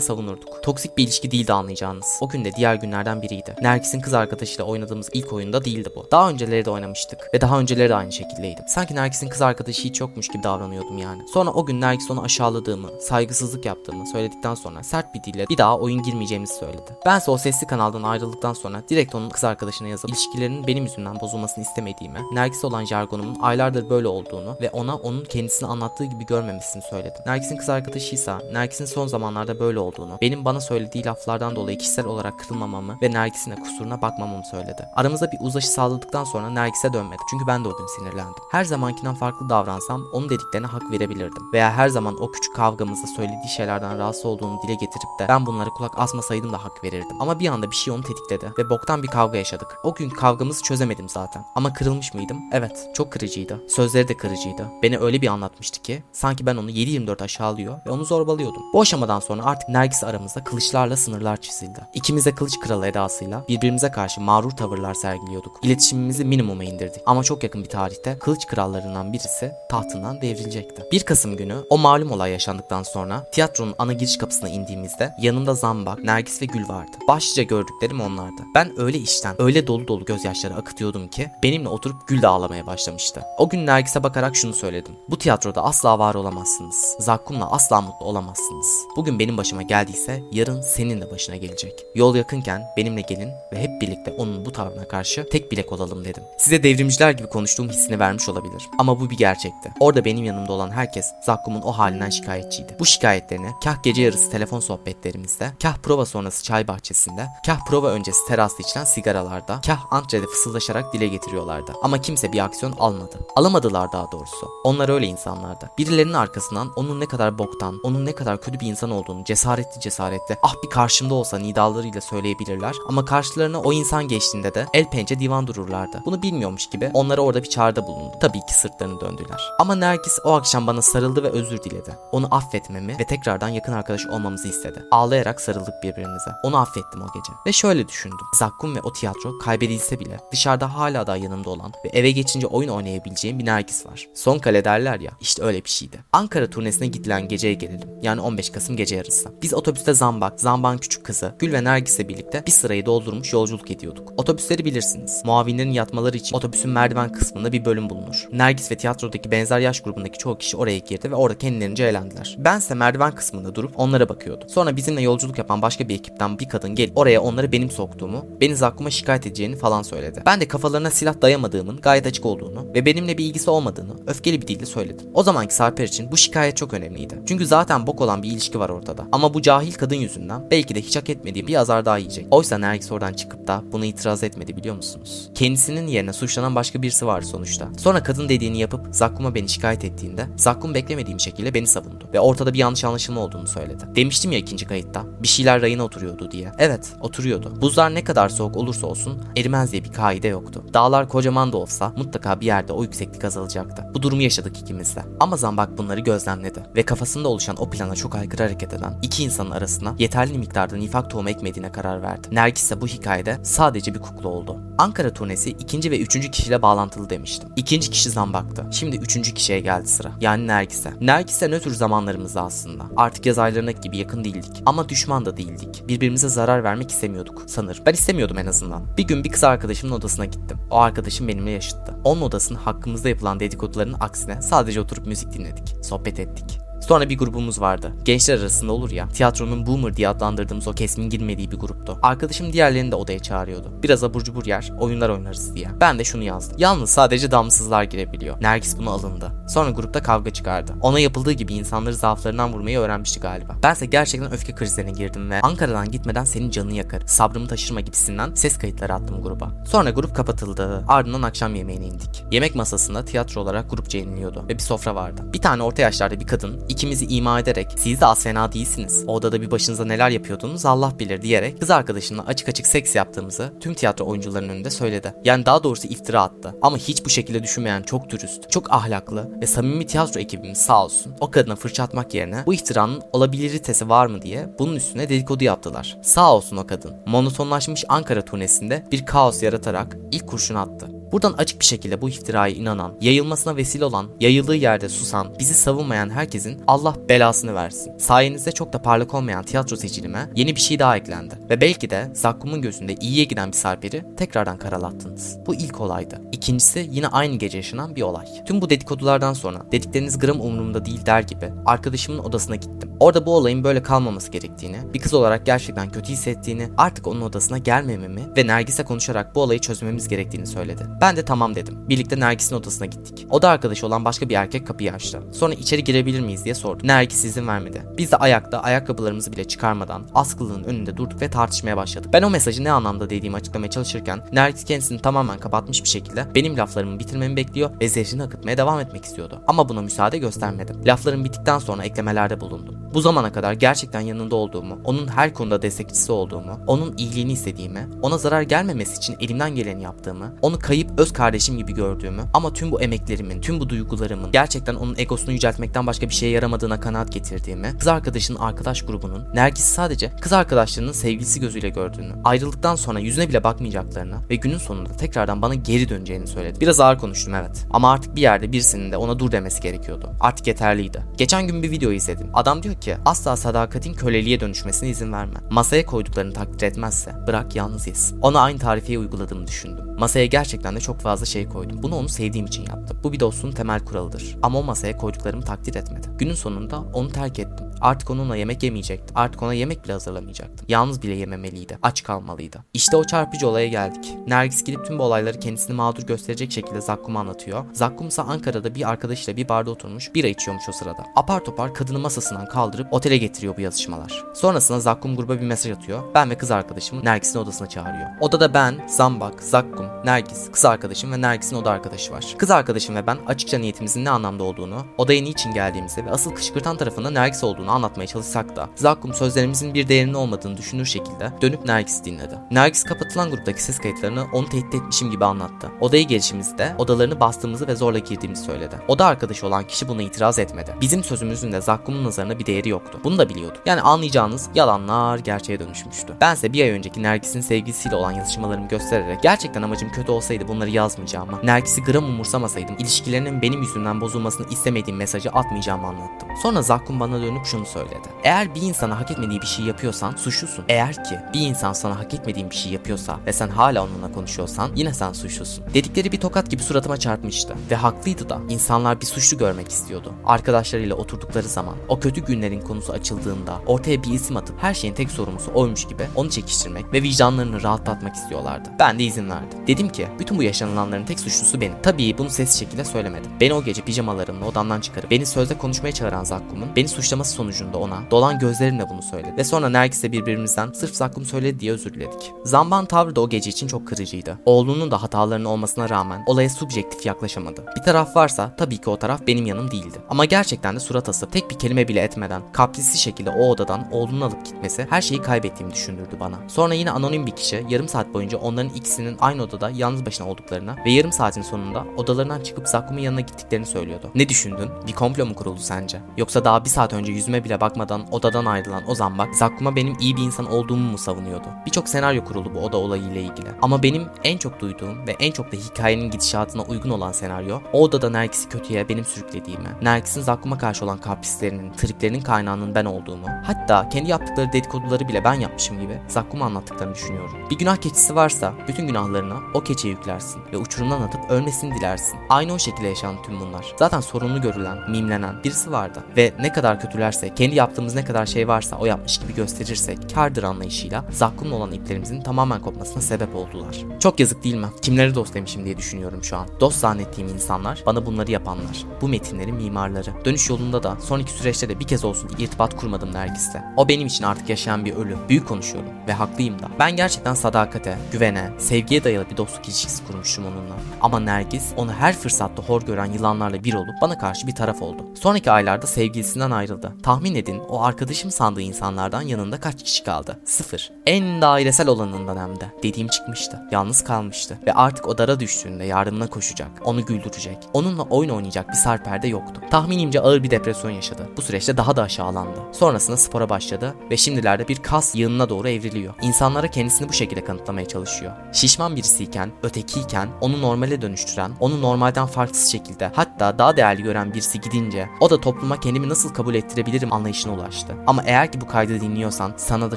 savunurduk. Toksik bir ilişki değildi anlayacağınız. O gün de diğer günlerden biriydi. Nergis'in kız arkadaşıyla oynadığımız ilk oyunda değildi bu. Daha önceleri de oynamıştık. Ve daha önceleri de aynı şekildeydim. Sanki Nergis'in kız arkadaşı hiç yokmuş gibi davranıyordum yani. Sonra o gün Nergis onu aşağıladığımı, saygısızlık yaptığımı söyledikten sonra sert bir dille bir daha oyun girmeyeceğimizi söyledi. Bense o sesli kanaldan ayrıldıktan sonra direkt onun kız arkadaşına yazıp ilişkilerinin benim yüzümden bozulmasını istemediğimi, Nergis'e olan jargonumun aylardır böyle olduğunu ve ona onun kendisini anlattığı gibi görmemesini söyledim. Nergis'in kız arkadaşıysa Nergis'in son zamanlarda böyle olduğunu, benim bana söylediği laflardan dolayı kişisel olarak kırılmamamı ve Nergis'in de kusuruna bakmamamı söyledi. Aramızda bir uzlaşı sağladıktan sonra Nergis'e dönmedi. Çünkü ben de o gün sinirlendim. Her zamankinden farklı davransam onun dediklerine hak verebilirdim. Veya her zaman o küçük kavgamızda söylediği şeylerden rahatsız olduğunu dile getirip de ben bunları kulak asmasaydım da hak verirdim. Ama bir anda bir şey onu tetikledi ve boktan bir kavga yaşadık. O gün kavgamızı çözemedim zaten. Ama kırılmış mıydım? Evet, çok kırıcıydı. Sözleri de kırıcıydı. Beni öyle bir anlatmıştı ki sanki ben onu 7-24 aşağılıyor ve onu zorbalıyordum. Bu aşamadan sonra artık Nergis aramızda kılıçlarla sınırlar çizildi. İkimiz de kılıç kralı edasıyla birbirimize karşı mağrur tavırlar sergiliyorduk. İletişimimizi minimuma indirdik. Ama çok yakın bir tarihte kılıç krallarından birisi tahtından devrilecekti. 1 Kasım günü o malum olay yaşandıktan sonra tiyatronun ana giriş kapısına indiğimizde yanımda Zambak, Nergis ve Gül vardı. Başlıca gördüklerim onlardı. Ben öyle işten, öyle dolu dolu gözyaşları akıtıyordum ki benimle oturup Gül de ağlamaya başlamıştı. O gün Nergis'e bakarak şunu söyledim. Bu tiyatroda asla var olamazsınız. Zakkum'la asla mutlu olamazsınız. Bugün benim başıma geldiyse yarın senin de başına gelecek. Yol yakınken benimle gelin ve hep birlikte onun bu tavrına karşı tek bilek olalım dedim. Size devrimciler gibi konuştuğum hissini vermiş olabilir. Ama bu bir gerçekti. Orada benim yanımda olan herkes Zakkum'un o halinden şikayetçiydi. Bu şikayetlerini kah gece yarısı telefon sohbetlerimizde, kah prova sonrası çay bahçesinde, kah prova öncesi terasta içilen sigaralarda, kah antrede fısıldaşarak dile getiriyorlardı. Ama kimse bir aksiyon almadı. Alamadılar daha doğrusu. Onlar öyle insanlardı. Birilerinin arkasından onun ne kadar boktan, onun ne kadar kötü bir insan olduğunu cesaretli cesaretle ah bir karşımda olsa nidalarıyla söyleyebilirler ama karşılarına o insan geçtiğinde de el pençe divan dururlardı. Bunu bilmiyormuş gibi onlara orada bir çağrıda bulundu. Tabii ki sırtlarını döndüler. Ama Nergis o akşam bana sarıldı ve özür diledi. Onu affetmemi ve tekrardan yakın arkadaş olmamızı istedi. Ağlayarak sarıldık birbirimize. Onu affettim o gece. Ve şöyle düşündüm. Zakkum ve o tiyatro kaybedilse bile dışarıda hala da yanımda olan ve eve geçince oyun oynayabileceğim bir Nergis var. Son kale derler ya işte öyle bir şeydi. Ankara turnesine gidilen geceye gelelim. Yani 15 Kasım gece yarısı. Biz otobüste Zambak, Zambak'ın küçük kızı Gül ve Nergis'le birlikte bir sırayı doldurmuş yolculuk ediyorduk. Otobüsleri bilirsiniz. Muavinlerin yatmaları için otobüsün merdiven kısmında bir bölüm bulunur. Nergis ve tiyatrodaki benzer yaş grubundaki çoğu kişi oraya girdi ve orada kendilerince eğlendiler. Bense merdiven kısmında durup onlara bakıyordum. Sonra bizimle yolculuk yapan başka bir ekip ekipten bir kadın gelip oraya onları benim soktuğumu, beni Zakkum'a şikayet edeceğini falan söyledi. Ben de kafalarına silah dayamadığımın gayet açık olduğunu ve benimle bir ilgisi olmadığını öfkeli bir dille söyledim. O zamanki Sarper için bu şikayet çok önemliydi. Çünkü zaten bok olan bir ilişki var ortada. Ama bu cahil kadın yüzünden belki de hiç hak etmediği bir azar daha yiyecek. Oysa Nergis oradan çıkıp da buna itiraz etmedi biliyor musunuz? Kendisinin yerine suçlanan başka birisi var sonuçta. Sonra kadın dediğini yapıp Zakkum'a beni şikayet ettiğinde Zakkum beklemediğim şekilde beni savundu ve ortada bir yanlış anlaşılma olduğunu söyledi. Demiştim ya ikinci kayıtta bir şeyler rayına oturuyordu diye. Evet oturuyordu. Buzlar ne kadar soğuk olursa olsun erimez diye bir kaide yoktu. Dağlar kocaman da olsa mutlaka bir yerde o yükseklik azalacaktı. Bu durumu yaşadık ikimiz de. Ama Zambak bunları gözlemledi ve kafasında oluşan o plana çok aykırı hareket eden iki insanın arasına yeterli miktarda nifak tohumu ekmediğine karar verdi. Nergis ise bu hikayede sadece bir kukla oldu. Ankara turnesi ikinci ve üçüncü kişiyle bağlantılı demiştim. İkinci kişi Zambak'tı. Şimdi üçüncü kişiye geldi sıra. Yani Nergis'e. Nergis'e nötr zamanlarımızda aslında. Artık yaz aylarındaki gibi yakın değildik. Ama düşman da değildik. Birbirimize zarar vermek istemiyorduk sanırım. Ben istemiyordum en azından. Bir gün bir kız arkadaşımın odasına gittim. O arkadaşım benimle yaşıttı. Onun odasının hakkımızda yapılan dedikoduların aksine sadece oturup müzik dinledik. Sohbet ettik. Sonra bir grubumuz vardı. Gençler arasında olur ya. Tiyatronun boomer diye adlandırdığımız o kesmin girmediği bir gruptu. Arkadaşım diğerlerini de odaya çağırıyordu. Biraz abur cubur yer, oyunlar oynarız diye. Ben de şunu yazdım. Yalnız sadece damsızlar girebiliyor. Nergis bunu alındı. Sonra grupta kavga çıkardı. Ona yapıldığı gibi insanları zaaflarından vurmayı öğrenmişti galiba. Bense gerçekten öfke krizlerine girdim ve Ankara'dan gitmeden senin canını yakar, sabrımı taşırma gibisinden ses kayıtları attım gruba. Sonra grup kapatıldı. Ardından akşam yemeğine indik. Yemek masasında tiyatro olarak grupça yeniliyordu ve bir sofra vardı. Bir tane orta yaşlarda bir kadın ikimizi ima ederek siz de az fena değilsiniz. O odada bir başınıza neler yapıyordunuz Allah bilir diyerek kız arkadaşımla açık açık seks yaptığımızı tüm tiyatro oyuncularının önünde söyledi. Yani daha doğrusu iftira attı. Ama hiç bu şekilde düşünmeyen çok dürüst, çok ahlaklı ve samimi tiyatro ekibimiz sağ olsun o kadına fırça atmak yerine bu iftiranın olabiliritesi var mı diye bunun üstüne dedikodu yaptılar. Sağ olsun o kadın. Monotonlaşmış Ankara turnesinde bir kaos yaratarak ilk kurşunu attı. Buradan açık bir şekilde bu iftiraya inanan, yayılmasına vesile olan, yayıldığı yerde susan, bizi savunmayan herkesin Allah belasını versin. Sayenizde çok da parlak olmayan tiyatro seçilime yeni bir şey daha eklendi. Ve belki de Zakkum'un gözünde iyiye giden bir sarperi tekrardan karalattınız. Bu ilk olaydı. İkincisi yine aynı gece yaşanan bir olay. Tüm bu dedikodulardan sonra dedikleriniz gram umurumda değil der gibi arkadaşımın odasına gittim. Orada bu olayın böyle kalmaması gerektiğini, bir kız olarak gerçekten kötü hissettiğini, artık onun odasına gelmememi ve Nergis'e konuşarak bu olayı çözmemiz gerektiğini söyledi. Ben de tamam dedim. Birlikte Nergis'in odasına gittik. Oda arkadaşı olan başka bir erkek kapıyı açtı. Sonra içeri girebilir miyiz diye sordu. Nergis izin vermedi. Biz de ayakta ayakkabılarımızı bile çıkarmadan askılığın önünde durduk ve tartışmaya başladık. Ben o mesajı ne anlamda dediğimi açıklamaya çalışırken Nergis kendisini tamamen kapatmış bir şekilde benim laflarımı bitirmemi bekliyor ve zehrini akıtmaya devam etmek istiyordu. Ama buna müsaade göstermedim. Laflarım bittikten sonra eklemelerde bulundum. Bu zamana kadar gerçekten yanında olduğumu, onun her konuda destekçisi olduğumu, onun iyiliğini istediğimi, ona zarar gelmemesi için elimden geleni yaptığımı, onu kayıp öz kardeşim gibi gördüğümü ama tüm bu emeklerimin, tüm bu duygularımın gerçekten onun egosunu yüceltmekten başka bir şeye yaramadığına kanaat getirdiğimi, kız arkadaşının arkadaş grubunun Nergis sadece kız arkadaşlarının sevgilisi gözüyle gördüğünü, ayrıldıktan sonra yüzüne bile bakmayacaklarını ve günün sonunda tekrardan bana geri döneceğini söyledi. Biraz ağır konuştum evet ama artık bir yerde birisinin de ona dur demesi gerekiyordu. Artık yeterliydi. Geçen gün bir video izledim. Adam diyor ki asla sadakatin köleliğe dönüşmesine izin verme. Masaya koyduklarını takdir etmezse bırak yalnız yesin. Ona aynı tarifeyi uyguladığımı düşündüm. Masaya gerçekten de çok fazla şey koydum. Bunu onu sevdiğim için yaptım. Bu bir dostluğun temel kuralıdır. Ama o masaya koyduklarımı takdir etmedi. Günün sonunda onu terk ettim. Artık onunla yemek yemeyecektim. Artık ona yemek bile hazırlamayacaktım. Yalnız bile yememeliydi. Aç kalmalıydı. İşte o çarpıcı olaya geldik. Nergis gidip tüm bu olayları kendisini mağdur gösterecek şekilde Zakkum'a anlatıyor. Zakkum ise Ankara'da bir arkadaşıyla bir barda oturmuş bira içiyormuş o sırada. Apar topar kadını masasından kaldırıp otele getiriyor bu yazışmalar. Sonrasında Zakkum gruba bir mesaj atıyor. Ben ve kız arkadaşımı Nergis'in odasına çağırıyor. Odada ben, Zambak, Zakkum, Nergis, kız arkadaşım ve Nergis'in oda arkadaşı var. Kız arkadaşım ve ben açıkça niyetimizin ne anlamda olduğunu, odaya niçin geldiğimizi ve asıl kışkırtan tarafında Nergis olduğunu anlatmaya çalışsak da Zakkum sözlerimizin bir değerinin olmadığını düşünür şekilde dönüp Nergis'i dinledi. Nergis kapatılan gruptaki ses kayıtlarını onu tehdit etmişim gibi anlattı. Odaya gelişimizde odalarını bastığımızı ve zorla girdiğimizi söyledi. Oda arkadaşı olan kişi buna itiraz etmedi. Bizim sözümüzün de Zakkum'un nazarında bir değeri yoktu. Bunu da biliyordu. Yani anlayacağınız yalanlar gerçeğe dönüşmüştü. Bense bir ay önceki Nergis'in sevgilisiyle olan yazışmalarımı göstererek gerçekten amacım kötü olsaydı bunları yazmayacağımı, Nergis'i gram umursamasaydım ilişkilerinin benim yüzümden bozulmasını istemediğim mesajı atmayacağımı anlattım. Sonra Zakkum bana dönüp şunu söyledi. Eğer bir insana hak etmediği bir şey yapıyorsan suçlusun. Eğer ki bir insan sana hak etmediğin bir şey yapıyorsa ve sen hala onunla konuşuyorsan yine sen suçlusun. Dedikleri bir tokat gibi suratıma çarpmıştı. Ve haklıydı da. İnsanlar bir suçlu görmek istiyordu. Arkadaşlarıyla oturdukları zaman o kötü günlerin konusu açıldığında ortaya bir isim atıp her şeyin tek sorumlusu oymuş gibi onu çekiştirmek ve vicdanlarını rahatlatmak istiyorlardı. Ben de izin verdim. Dedim ki bütün bu yaşanılanların tek suçlusu benim. Tabii bunu sessiz şekilde söylemedim. Beni o gece pijamalarımla odamdan çıkarıp beni sözde konuşmaya çağıran Zakkum'un beni suçlaması sonucunda ona dolan gözlerimle bunu söyledi. Ve sonra Nergis'le birbirimizden sırf Zakkum söyledi diye özür diledik. Zamban tavrı da o gece için çok kırıcıydı. Oğlunun da hatalarının olmasına rağmen olaya subjektif yaklaşamadı. Bir taraf varsa tabii ki o taraf benim yanım değildi. Ama gerçekten de surat asıp tek bir kelime bile etmeden kaprisli şekilde o odadan oğlunu alıp gitmesi her şeyi kaybettiğimi düşündürdü bana. Sonra yine anonim bir kişi yarım saat boyunca onların ikisinin aynı odada yalnız başına olduklarına ve yarım saatin sonunda odalarından çıkıp Zakkum'un yanına gittiklerini söylüyordu. Ne düşündün? Bir komplo mu kuruldu sence? Yoksa daha bir saat önce yüzüme bile bakmadan odadan ayrılan o zambak Zakkum'a benim iyi bir insan olduğumu mu savunuyordu? Birçok senaryo kuruldu bu oda olayı ile ilgili. Ama benim en çok duyduğum ve en çok da hikayenin gidişatına uygun olan senaryo o odada Nergis'i kötüye benim sürüklediğimi, Nergis'in Zakkum'a karşı olan kaprislerinin, triplerinin kaynağının ben olduğumu, hatta kendi yaptıkları dedikoduları bile ben yapmışım gibi Zakkum'a anlattıklarını düşünüyorum. Bir günah keçisi varsa bütün günahlarını o keçeye yüklersin ve uçurumdan atıp ölmesini dilersin. Aynı o şekilde yaşanan tüm bunlar. Zaten sorunlu görülen, mimlenen birisi vardı ve ne kadar kötülerse, kendi yaptığımız ne kadar şey varsa o yapmış gibi gösterirsek kardır anlayışıyla Zakkum'la olan iplerimizin tamamen kopmasına sebep oldular. Çok yazık değil mi? Kimleri dost demişim diye düşünüyorum şu an. Dost zannettiğim insanlar bana bunları yapanlar. Bu metinlerin mimarları. Dönüş yolunda da sonraki süreçte de bir kez olsun irtibat kurmadım Nergis'le. O benim için artık yaşayan bir ölü. Büyük konuşuyorum ve haklıyım da. Ben gerçekten sadakate, güvene, sevgiye dayalı bir dostluk ilişkisi kurmuştum onunla. Ama Nergis onu her fırsatta hor gören yılanlarla bir olup bana karşı bir taraf oldu. Sonraki aylarda sevgilisinden ayrıldı. Tahmin edin o arkadaşım sandığı insanlardan yanında kaç kişi kaldı? Sıfır. En dairesel olanından hem de. Dediğim çıkmıştı. Yalnız kalmıştı. Ve artık o dara düştüğünde yardımına koşacak. Onu güldürecek. Onunla oyun oynayacak bir sarperde yoktu. Tahminimce ağır bir depresyon yaşadı. Bu süreçte daha da aşağılandı. Sonrasında spora başladı ve şimdilerde bir kas yığınına doğru evriliyor. İnsanlara kendisini bu şekilde kanıtlamaya çalışıyor. Şişman birisiyken, ötekiyken onu normale dönüştüren, onu normalden farksız şekilde hatta daha değerli gören birisi gidince o da topluma kendimi nasıl kabul ettirebilirim anlayışına ulaştı. Ama eğer ki bu kaydı dinliyorsan sana da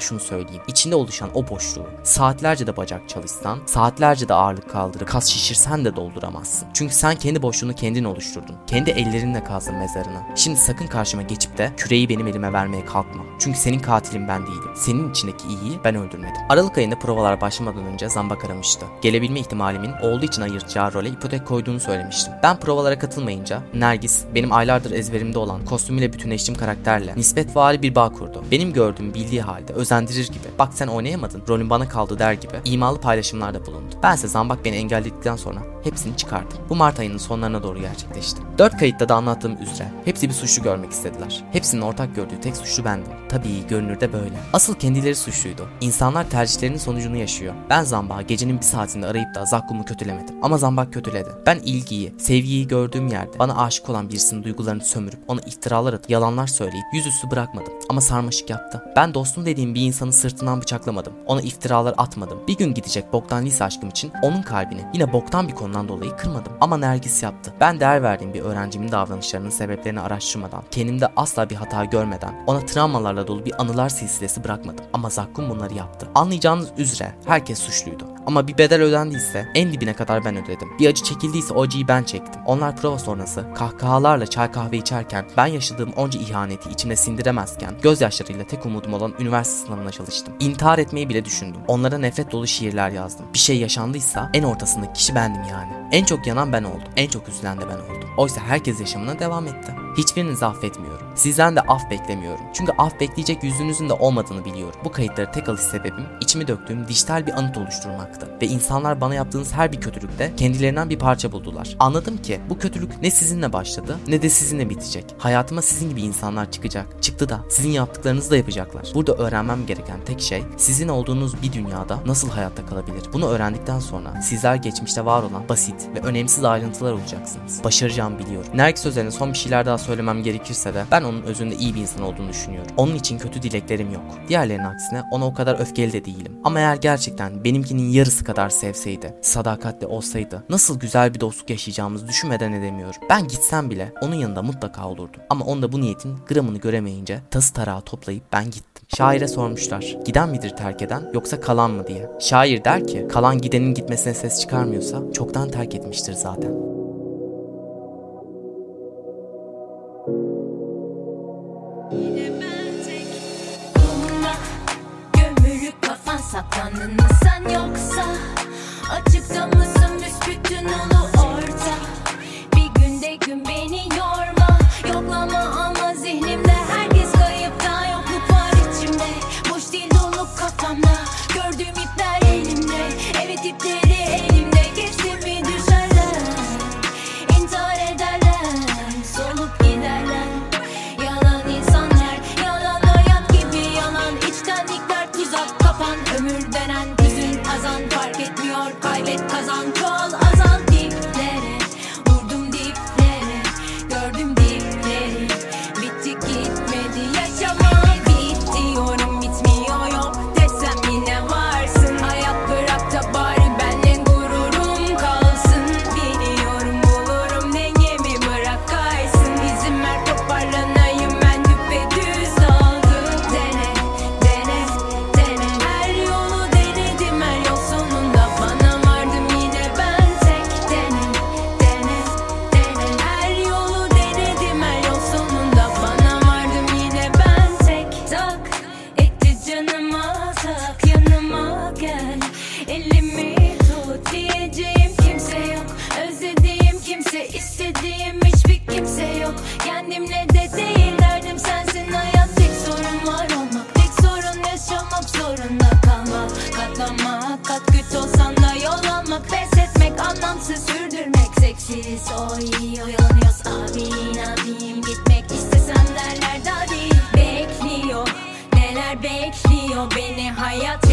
şunu söyleyeyim. İçinde oluşan o boşluğu saatlerce de bacak çalışsan, saatlerce de ağırlık kaldırıp kas şişirsen de dolduramazsın. Çünkü sen kendi boşluğunu kendin oluşturdun. Kendi ellerinle kazdın mezarını. Şimdi sakın karşıma geçip de küreyi benim elime vermeye kalkma. Çünkü senin katilin ben değilim. Senin içindeki iyiyi ben öldürmedim. Aralık ayında provalar başlamadan önce Zambak aramıştı. Gelebilme ihtimalimin olduğu için ayırtacağı role ipotek koyduğunu söylemiştim. Ben provalara katılmayınca Nergis benim aylardır ezberimde olan kostümüyle bütünleştiğim karakterle nispet vaali bir bağ kurdu. Benim gördüğüm bildiği halde özendirir gibi. Bak sen oynayamadın rolün bana kaldı der gibi imalı paylaşımlarda bulundu. Bense Zambak beni engelledikten sonra hepsini çıkardım. Bu Mart ayının sonlarına doğru gerçekleşti. Dört kayıtta da anlattığım üzere hepsi bir suçlu görmek istediler. Hepsinin ortak gördüğü tek suçlu bendim. Tabii görünürde böyle. Asıl kendileri suçluydu. İnsanlar tercihlerinin sonucunu yaşıyor. Ben Zambak'ı gecenin bir saatinde arayıp da Zakkum'u kötülemedim. Ama Zambak kötüledi. Ben ilgiyi, sevgiyi gördüğüm yerde bana aşık olan birisinin duygularını sömürüp ona iftiralar atıp yalanlar söyleyip yüzüstü bırakmadım. Ama sarmaşık yaptı. Ben dostum dediğim bir insanı sırtından bıçaklamadım. Ona iftiralar atmadım. Bir gün gidecek boktan lise aşkım için onun kalbini yine boktan bir konudan dolayı kırmadım. Ama Nergis yaptı. Ben değer verdiğim bir öğrencimin davranışlarının sebeplerini araştırmadan, kendimde asla bir hata görmeden, ona travmalarla dolu bir anılar silsilesi bırakmadım. Ama Zakkum bunları yaptı. Anlayacağınız üzere herkes suçluydu. Ama bir bedel ödendiyse en dibine kadar ben ödedim. Bir acı çekildiyse o acıyı ben çektim. Onlar prova sonrası kahkahalarla çay kahve içerken ben yaşadığım onca ihaneti içimde sindiremezken gözyaşlarıyla tek umudum olan üniversite sınavına çalıştım. İntihar etmeyi bile düşündüm. Onlara nefret dolu şiirler yazdım. Bir şey yaşandıysa en ortasındaki kişi bendim yani. En çok yanan ben oldum. En çok üzülen de ben oldum. Oysa herkes yaşamına devam etti. Hiçbirinizi affetmiyorum. Sizden de af beklemiyorum. Çünkü af bekleyecek yüzünüzün de olmadığını biliyorum. Bu kayıtları tek alış sebebim içimi döktüğüm dijital bir anıt oluşturmaktı. Ve insanlar bana yaptığınız her bir kötülükte kendilerinden bir parça buldular. Anladım ki bu kötülük ne sizinle başladı ne de sizinle bitecek. Hayatıma sizin gibi insanlar çıkacak. Çıktı da sizin yaptıklarınızı da yapacaklar. Burada öğrenmem gereken tek şey sizin olduğunuz bir dünyada nasıl hayatta kalabilir. Bunu öğrendikten sonra sizler geçmişte var olan basit ve önemsiz ayrıntılar olacaksınız. Başaracağımı biliyorum. Nergis üzerine son bir şeyler daha söylemem gerekirse de ben onun özünde iyi bir insan olduğunu düşünüyorum. Onun için kötü dileklerim yok. Diğerlerinin aksine ona o kadar öfkeli de değilim. Ama eğer gerçekten benimkinin yarısı kadar sevseydi, sadakatli olsaydı nasıl güzel bir dostluk yaşayacağımızı düşünmeden edemiyorum. Ben gitsem bile onun yanında mutlaka olurdum. Ama onda bu niyetin gramını göremeyince tası tarağı toplayıp ben gittim. Şaire sormuşlar. Giden midir terk eden yoksa kalan mı diye. Şair der ki kalan gidenin gitmesine ses çıkarmıyorsa çoktan terk etmiştir zaten. Saklandın mı sen yoksa? Açıkta mısın? Büsbütün olu orta. Bir günde gün beni yorma. Yoklama seksiz O iyi oyalanıyoruz gitmek istesem derler değil Bekliyor. Neler bekliyor? Beni hayat